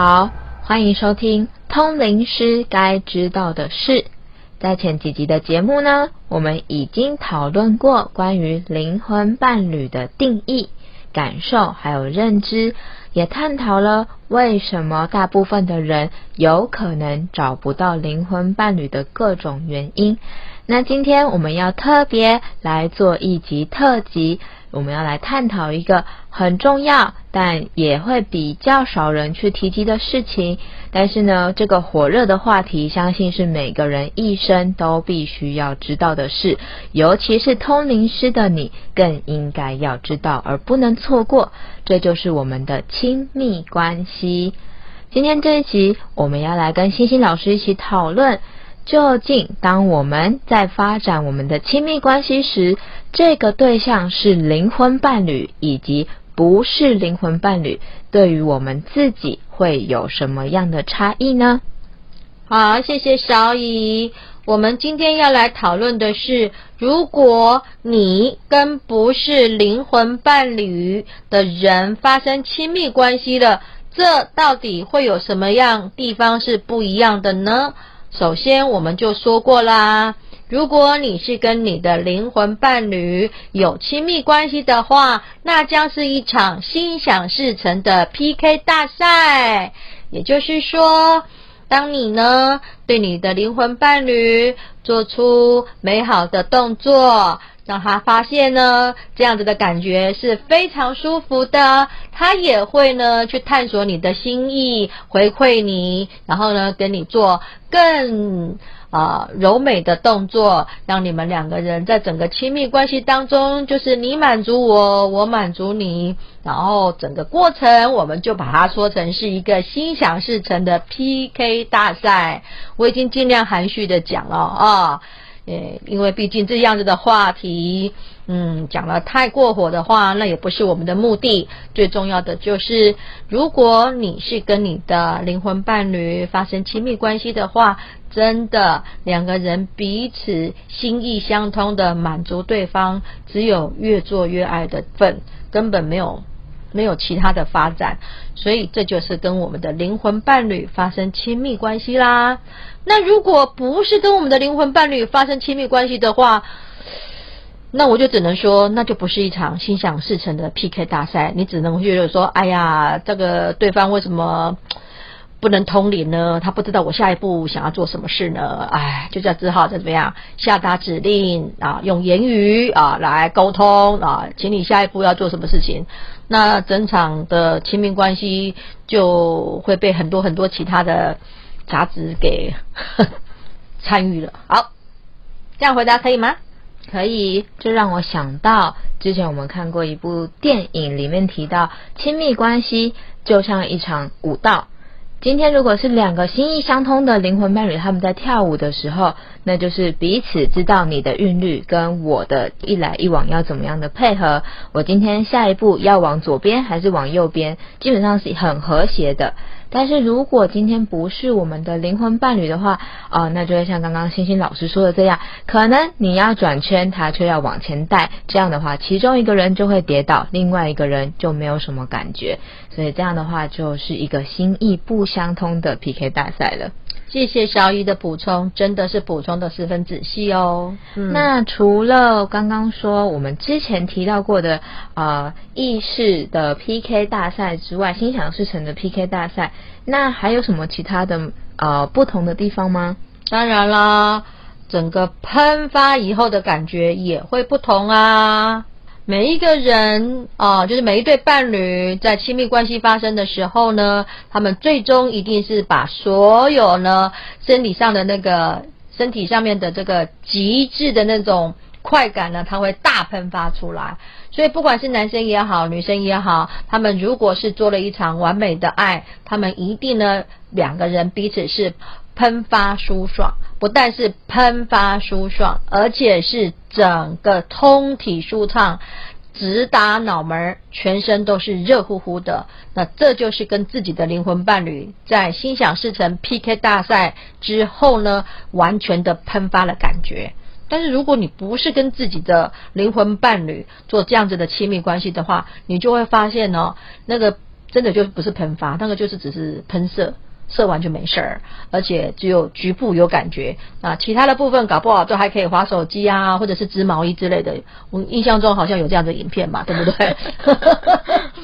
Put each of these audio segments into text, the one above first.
好，欢迎收听《通灵师该知道的事》。在前几集的节目呢，我们已经讨论过关于灵魂伴侣的定义、感受还有认知，也探讨了为什么大部分的人有可能找不到灵魂伴侣的各种原因。那今天我们要特别来做一集特辑。我们要来探讨一个很重要，但也会比较少人去提及的事情。但是呢，这个火热的话题，相信是每个人一生都必须要知道的事，尤其是通灵师的你，更应该要知道而不能错过。这就是我们的亲密关系。今天这一集，我们要来跟星星老师一起讨论。究竟当我们在发展我们的亲密关系时，这个对象是灵魂伴侣，以及不是灵魂伴侣，对于我们自己会有什么样的差异呢？好，谢谢小乙。我们今天要来讨论的是，如果你跟不是灵魂伴侣的人发生亲密关系了，这到底会有什么样地方是不一样的呢？首先，我们就说过啦，如果你是跟你的灵魂伴侣有亲密关系的话，那将是一场心想事成的 PK 大赛。也就是说，当你呢对你的灵魂伴侣做出美好的动作。让他发现呢，这样子的感觉是非常舒服的。他也会呢去探索你的心意，回馈你，然后呢跟你做更啊柔美的动作，让你们两个人在整个亲密关系当中，就是你满足我，我满足你，然后整个过程我们就把它说成是一个心想事成的 PK 大赛。我已经尽量含蓄的讲了啊。因为毕竟这样子的话题，嗯，讲了太过火的话，那也不是我们的目的。最重要的就是，如果你是跟你的灵魂伴侣发生亲密关系的话，真的两个人彼此心意相通的满足对方，只有越做越爱的份，根本没有。没有其他的发展，所以这就是跟我们的灵魂伴侣发生亲密关系啦。那如果不是跟我们的灵魂伴侣发生亲密关系的话，那我就只能说，那就不是一场心想事成的 PK 大赛。你只能觉得说，哎呀，这个对方为什么不能通灵呢？他不知道我下一步想要做什么事呢？哎，就叫只好怎么样下达指令啊，用言语啊来沟通啊，请你下一步要做什么事情。那整场的亲密关系就会被很多很多其他的杂志给参与了。好，这样回答可以吗？可以。这让我想到之前我们看过一部电影，里面提到亲密关系就像一场舞蹈。今天如果是两个心意相通的灵魂伴侣，他们在跳舞的时候，那就是彼此知道你的韵律跟我的一来一往要怎么样的配合。我今天下一步要往左边还是往右边，基本上是很和谐的。但是如果今天不是我们的灵魂伴侣的话，哦，那就会像刚刚星星老师说的这样，可能你要转圈，他却要往前带，这样的话，其中一个人就会跌倒，另外一个人就没有什么感觉，所以这样的话就是一个心意不相通的 PK 大赛了。谢谢小姨的补充，真的是补充的十分仔细哦。那除了刚刚说我们之前提到过的呃意识的 PK 大赛之外，心想事成的 PK 大赛，那还有什么其他的呃不同的地方吗？当然啦，整个喷发以后的感觉也会不同啊。每一个人啊，就是每一对伴侣在亲密关系发生的时候呢，他们最终一定是把所有呢身体上的那个身体上面的这个极致的那种快感呢，它会大喷发出来。所以不管是男生也好，女生也好，他们如果是做了一场完美的爱，他们一定呢两个人彼此是喷发舒爽。不但是喷发舒爽，而且是整个通体舒畅，直达脑门，全身都是热乎乎的。那这就是跟自己的灵魂伴侣在心想事成 PK 大赛之后呢，完全的喷发的感觉。但是如果你不是跟自己的灵魂伴侣做这样子的亲密关系的话，你就会发现哦，那个真的就不是喷发，那个就是只是喷射。射完就没事儿，而且只有局部有感觉那，其他的部分搞不好都还可以划手机啊，或者是织毛衣之类的。我印象中好像有这样的影片嘛，对不对？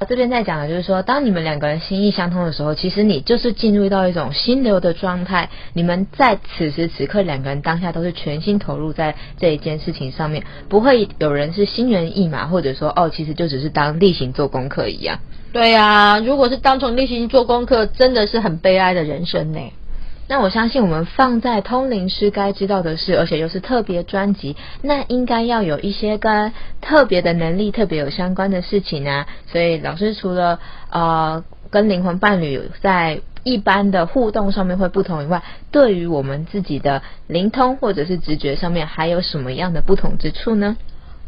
我这边在讲的就是说，当你们两个人心意相通的时候，其实你就是进入到一种心流的状态。你们在此时此刻两个人当下都是全心投入在这一件事情上面，不会有人是心猿意马，或者说哦，其实就只是当例行做功课一样。对呀，如果是当成例行做功课，真的是很悲哀的人生呢。那我相信我们放在通灵师该知道的事，而且又是特别专辑，那应该要有一些跟特别的能力特别有相关的事情啊。所以老师除了呃跟灵魂伴侣在一般的互动上面会不同以外，对于我们自己的灵通或者是直觉上面，还有什么样的不同之处呢？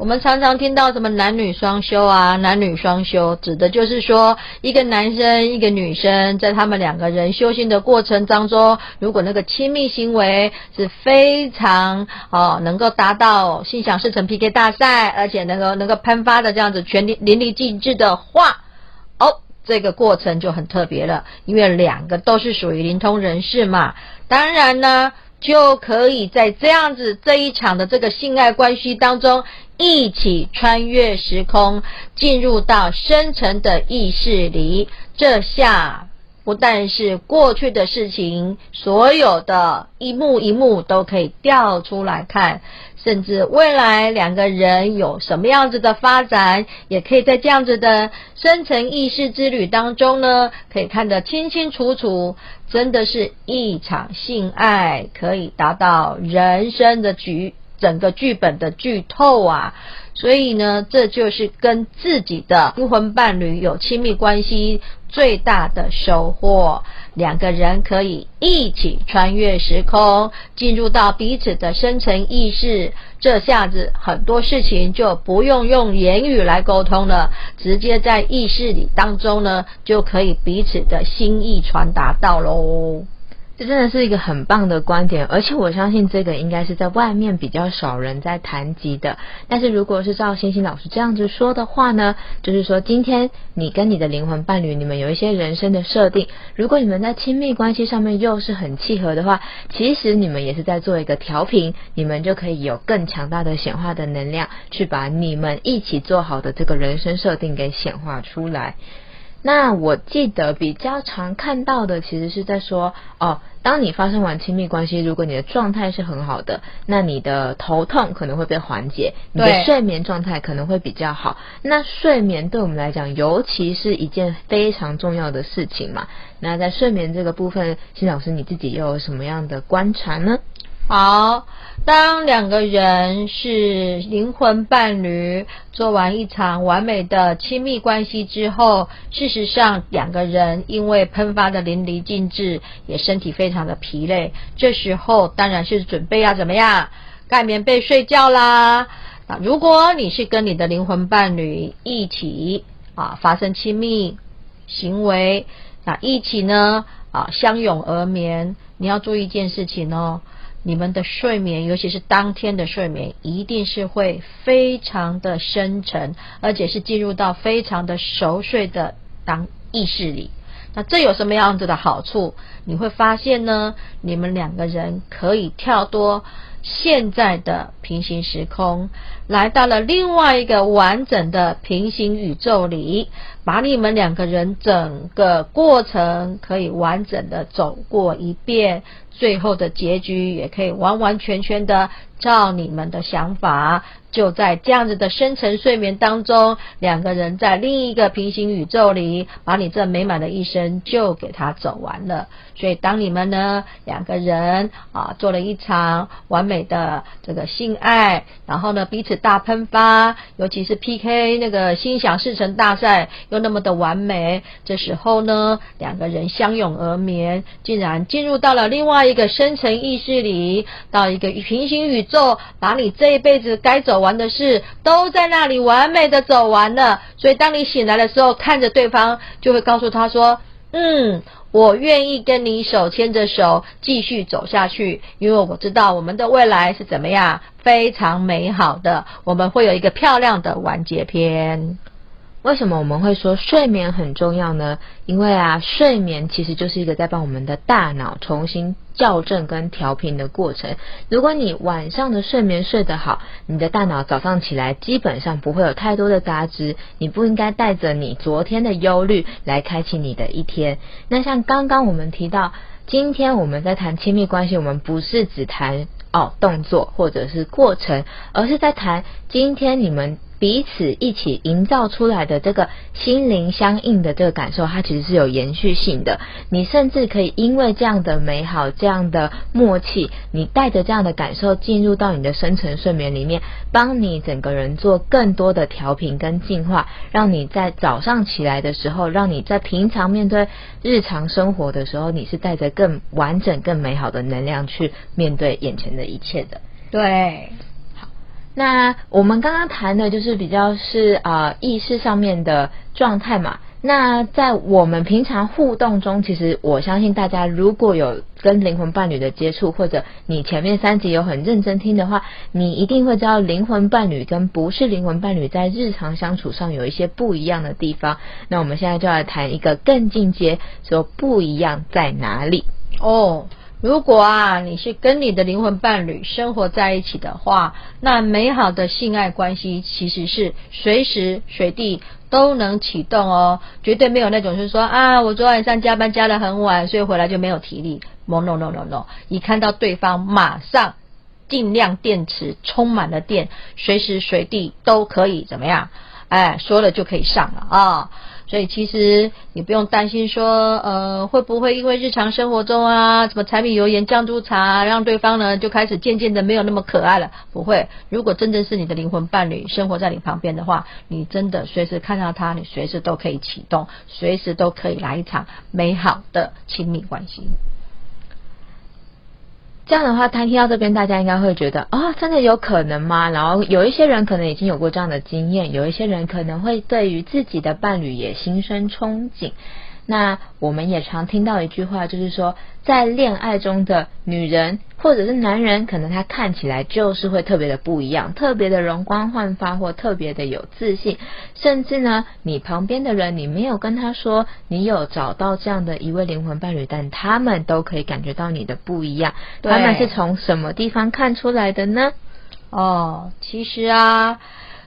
我们常常听到什么男女双修啊，男女双修指的就是说，一个男生一个女生在他们两个人修行的过程当中，如果那个亲密行为是非常哦能够达到心想事成 PK 大赛，而且能够能够喷发的这样子全力淋漓尽致的话，哦，这个过程就很特别了，因为两个都是属于灵通人士嘛，当然呢。就可以在这样子这一场的这个性爱关系当中，一起穿越时空，进入到深层的意识里。这下不但是过去的事情，所有的一幕一幕都可以调出来看。甚至未来两个人有什么样子的发展，也可以在这样子的深层意识之旅当中呢，可以看得清清楚楚。真的是一场性爱，可以达到人生的局整个剧本的剧透啊！所以呢，这就是跟自己的灵魂伴侣有亲密关系最大的收获。两个人可以一起穿越时空，进入到彼此的深层意识。这下子很多事情就不用用言语来沟通了，直接在意识里当中呢，就可以彼此的心意传达到喽。这真的是一个很棒的观点，而且我相信这个应该是在外面比较少人在谈及的。但是如果是照星星老师这样子说的话呢，就是说今天你跟你的灵魂伴侣，你们有一些人生的设定，如果你们在亲密关系上面又是很契合的话，其实你们也是在做一个调频，你们就可以有更强大的显化的能量，去把你们一起做好的这个人生设定给显化出来。那我记得比较常看到的，其实是在说哦，当你发生完亲密关系，如果你的状态是很好的，那你的头痛可能会被缓解，你的睡眠状态可能会比较好。那睡眠对我们来讲，尤其是一件非常重要的事情嘛。那在睡眠这个部分，辛老师你自己又有什么样的观察呢？好，当两个人是灵魂伴侣，做完一场完美的亲密关系之后，事实上两个人因为喷发的淋漓尽致，也身体非常的疲累。这时候当然是准备要怎么样盖棉被睡觉啦。那如果你是跟你的灵魂伴侣一起啊发生亲密行为，那一起呢啊相拥而眠，你要注意一件事情哦。你们的睡眠，尤其是当天的睡眠，一定是会非常的深沉，而且是进入到非常的熟睡的当意识里。那这有什么样子的好处？你会发现呢，你们两个人可以跳多现在的平行时空，来到了另外一个完整的平行宇宙里，把你们两个人整个过程可以完整的走过一遍。最后的结局也可以完完全全的照你们的想法，就在这样子的深层睡眠当中，两个人在另一个平行宇宙里，把你这美满的一生就给他走完了。所以，当你们呢两个人啊做了一场完美的这个性爱，然后呢彼此大喷发，尤其是 PK 那个心想事成大赛又那么的完美，这时候呢两个人相拥而眠，竟然进入到了另外一个深层意识里，到一个平行宇宙，把你这一辈子该走完的事都在那里完美的走完了。所以，当你醒来的时候，看着对方，就会告诉他说：“嗯。”我愿意跟你手牵着手继续走下去，因为我知道我们的未来是怎么样，非常美好的。我们会有一个漂亮的完结篇。为什么我们会说睡眠很重要呢？因为啊，睡眠其实就是一个在帮我们的大脑重新校正跟调频的过程。如果你晚上的睡眠睡得好，你的大脑早上起来基本上不会有太多的杂质。你不应该带着你昨天的忧虑来开启你的一天。那像刚刚我们提到，今天我们在谈亲密关系，我们不是只谈哦动作或者是过程，而是在谈今天你们。彼此一起营造出来的这个心灵相应的这个感受，它其实是有延续性的。你甚至可以因为这样的美好、这样的默契，你带着这样的感受进入到你的深层睡眠里面，帮你整个人做更多的调频跟净化，让你在早上起来的时候，让你在平常面对日常生活的时候，你是带着更完整、更美好的能量去面对眼前的一切的。对。那我们刚刚谈的就是比较是啊意识上面的状态嘛。那在我们平常互动中，其实我相信大家如果有跟灵魂伴侣的接触，或者你前面三集有很认真听的话，你一定会知道灵魂伴侣跟不是灵魂伴侣在日常相处上有一些不一样的地方。那我们现在就来谈一个更进阶，说不一样在哪里哦。如果啊，你是跟你的灵魂伴侣生活在一起的话，那美好的性爱关系其实是随时随地都能启动哦，绝对没有那种是说啊，我昨晚上加班加得很晚，所以回来就没有体力。No no no no no，一看到对方，马上尽量电池充满了电，随时随地都可以怎么样？哎，说了就可以上了啊。所以其实你不用担心说，呃，会不会因为日常生活中啊，什么柴米油盐酱醋茶，让对方呢就开始渐渐的没有那么可爱了？不会。如果真正是你的灵魂伴侣生活在你旁边的话，你真的随时看到他，你随时都可以启动，随时都可以来一场美好的亲密关系。这样的话，他听到这边，大家应该会觉得啊，真的有可能吗？然后有一些人可能已经有过这样的经验，有一些人可能会对于自己的伴侣也心生憧憬。那我们也常听到一句话，就是说，在恋爱中的女人或者是男人，可能他看起来就是会特别的不一样，特别的容光焕发，或特别的有自信。甚至呢，你旁边的人，你没有跟他说你有找到这样的一位灵魂伴侣，但他们都可以感觉到你的不一样。他们是从什么地方看出来的呢？哦，其实啊，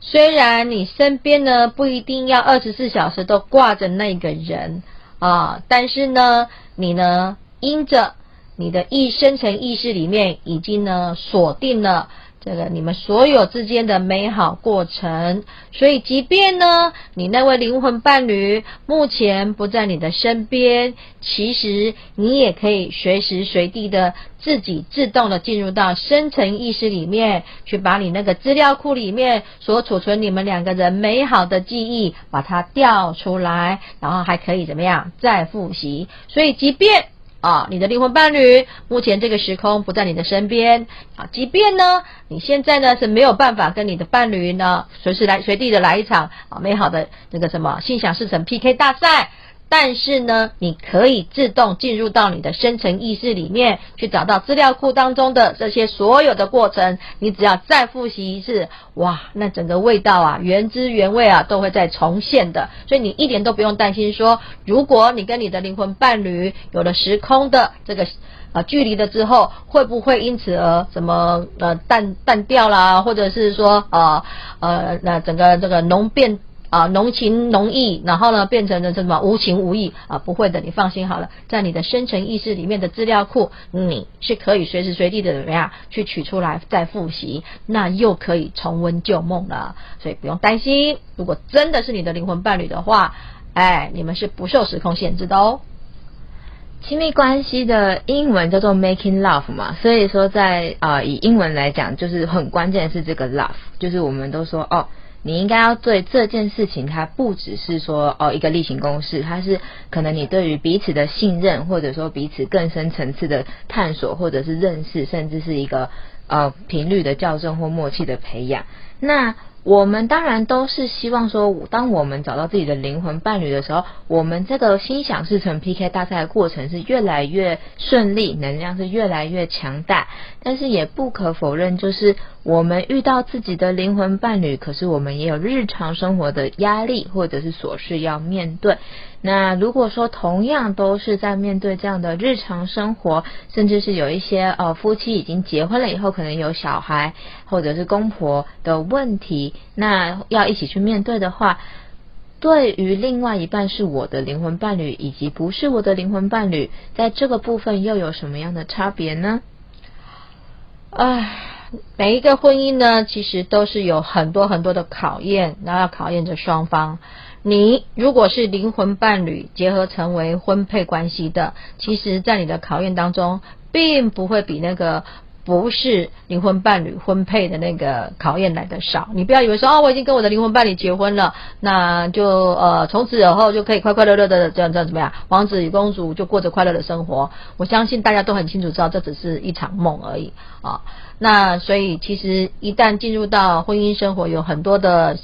虽然你身边呢不一定要二十四小时都挂着那个人。啊，但是呢，你呢，因着你的意深层意识里面已经呢锁定了。这个你们所有之间的美好过程，所以即便呢，你那位灵魂伴侣目前不在你的身边，其实你也可以随时随地的自己自动的进入到深层意识里面，去把你那个资料库里面所储存你们两个人美好的记忆，把它调出来，然后还可以怎么样再复习。所以即便。啊，你的灵魂伴侣目前这个时空不在你的身边啊，即便呢，你现在呢是没有办法跟你的伴侣呢随时来随地的来一场啊美好的那个什么心想事成 PK 大赛。但是呢，你可以自动进入到你的深层意识里面去找到资料库当中的这些所有的过程，你只要再复习一次，哇，那整个味道啊，原汁原味啊，都会再重现的。所以你一点都不用担心说，如果你跟你的灵魂伴侣有了时空的这个啊距离了之后，会不会因此而什么呃淡淡掉啦，或者是说呃呃那整个这个浓变。啊，浓情浓意，然后呢，变成了什么无情无义啊？不会的，你放心好了，在你的深层意识里面的资料库，你是可以随时随地的怎么样去取出来再复习，那又可以重温旧梦了。所以不用担心，如果真的是你的灵魂伴侣的话，哎，你们是不受时空限制的哦。亲密关系的英文叫做 making love 嘛，所以说在啊以英文来讲，就是很关键是这个 love，就是我们都说哦。你应该要对这件事情，它不只是说哦一个例行公事，它是可能你对于彼此的信任，或者说彼此更深层次的探索，或者是认识，甚至是一个呃频率的校正或默契的培养。那我们当然都是希望说，当我们找到自己的灵魂伴侣的时候，我们这个心想事成 PK 大赛的过程是越来越顺利，能量是越来越强大。但是也不可否认，就是我们遇到自己的灵魂伴侣，可是我们也有日常生活的压力或者是琐事要面对。那如果说同样都是在面对这样的日常生活，甚至是有一些呃夫妻已经结婚了以后，可能有小孩或者是公婆的问题，那要一起去面对的话，对于另外一半是我的灵魂伴侣，以及不是我的灵魂伴侣，在这个部分又有什么样的差别呢？唉，每一个婚姻呢，其实都是有很多很多的考验，然后要考验着双方。你如果是灵魂伴侣结合成为婚配关系的，其实，在你的考验当中，并不会比那个不是灵魂伴侣婚配的那个考验来的少。你不要以为说哦，我已经跟我的灵魂伴侣结婚了，那就呃从此以后就可以快快乐乐的这样这样怎么样，王子与公主就过着快乐的生活。我相信大家都很清楚知道，这只是一场梦而已啊。那所以其实一旦进入到婚姻生活，有很多的。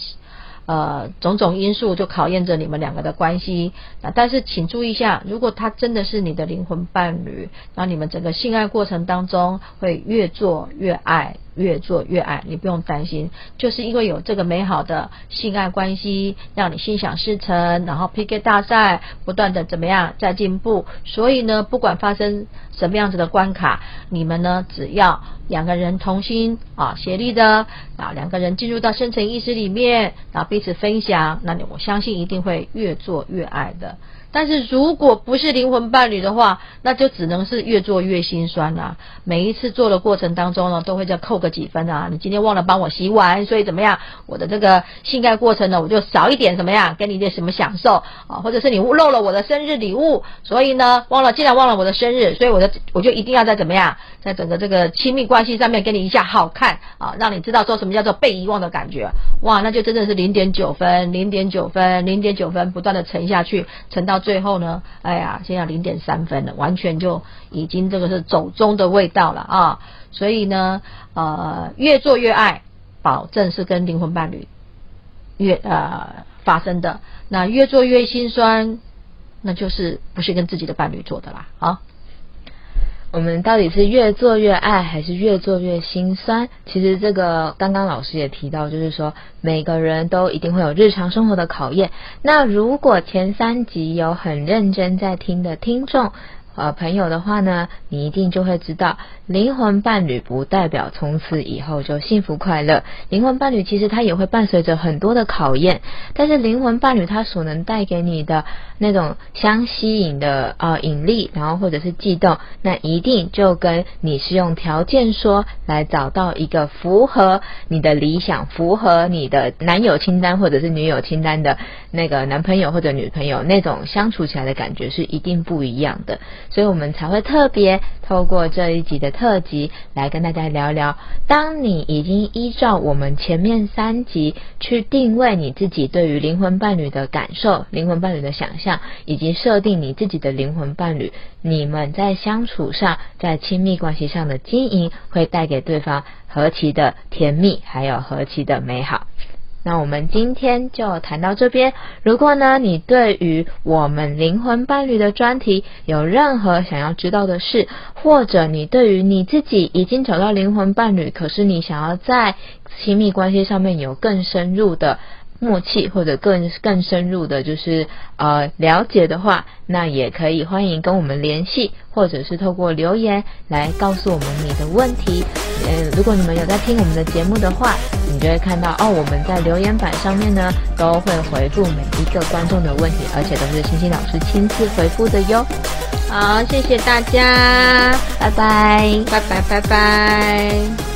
呃，种种因素就考验着你们两个的关系啊。但是请注意一下，如果他真的是你的灵魂伴侣，那你们整个性爱过程当中会越做越爱。越做越爱，你不用担心，就是因为有这个美好的性爱关系，让你心想事成，然后 PK 大赛不断的怎么样在进步，所以呢，不管发生什么样子的关卡，你们呢只要两个人同心啊协力的啊两个人进入到深层意识里面，然后彼此分享，那你我相信一定会越做越爱的。但是如果不是灵魂伴侣的话，那就只能是越做越心酸啦。每一次做的过程当中呢，都会再扣个几分啊。你今天忘了帮我洗碗，所以怎么样？我的这个性爱过程呢，我就少一点怎么样？给你一点什么享受啊？或者是你漏了我的生日礼物，所以呢，忘了，既然忘了我的生日，所以我的我就一定要在怎么样，在整个这个亲密关系上面给你一下好看啊，让你知道说什么叫做被遗忘的感觉。哇，那就真的是零点九分，零点九分，零点九分，不断的沉下去，沉到。到最后呢，哎呀，现在零点三分了，完全就已经这个是走中的味道了啊！所以呢，呃，越做越爱，保证是跟灵魂伴侣越呃发生的。那越做越心酸，那就是不是跟自己的伴侣做的啦啊！我们到底是越做越爱，还是越做越心酸？其实这个刚刚老师也提到，就是说每个人都一定会有日常生活的考验。那如果前三集有很认真在听的听众。呃，朋友的话呢，你一定就会知道，灵魂伴侣不代表从此以后就幸福快乐。灵魂伴侣其实它也会伴随着很多的考验，但是灵魂伴侣它所能带给你的那种相吸引的呃引力，然后或者是悸动，那一定就跟你是用条件说来找到一个符合你的理想、符合你的男友清单或者是女友清单的那个男朋友或者女朋友那种相处起来的感觉是一定不一样的。所以我们才会特别透过这一集的特辑来跟大家聊聊。当你已经依照我们前面三集去定位你自己对于灵魂伴侣的感受、灵魂伴侣的想象，以及设定你自己的灵魂伴侣，你们在相处上、在亲密关系上的经营，会带给对方何其的甜蜜，还有何其的美好。那我们今天就谈到这边。如果呢，你对于我们灵魂伴侣的专题有任何想要知道的事，或者你对于你自己已经找到灵魂伴侣，可是你想要在亲密关系上面有更深入的。默契或者更更深入的，就是呃了解的话，那也可以欢迎跟我们联系，或者是透过留言来告诉我们你的问题。嗯，如果你们有在听我们的节目的话，你就会看到哦，我们在留言板上面呢都会回复每一个观众的问题，而且都是星星老师亲自回复的哟。好，谢谢大家，拜拜，拜拜，拜拜。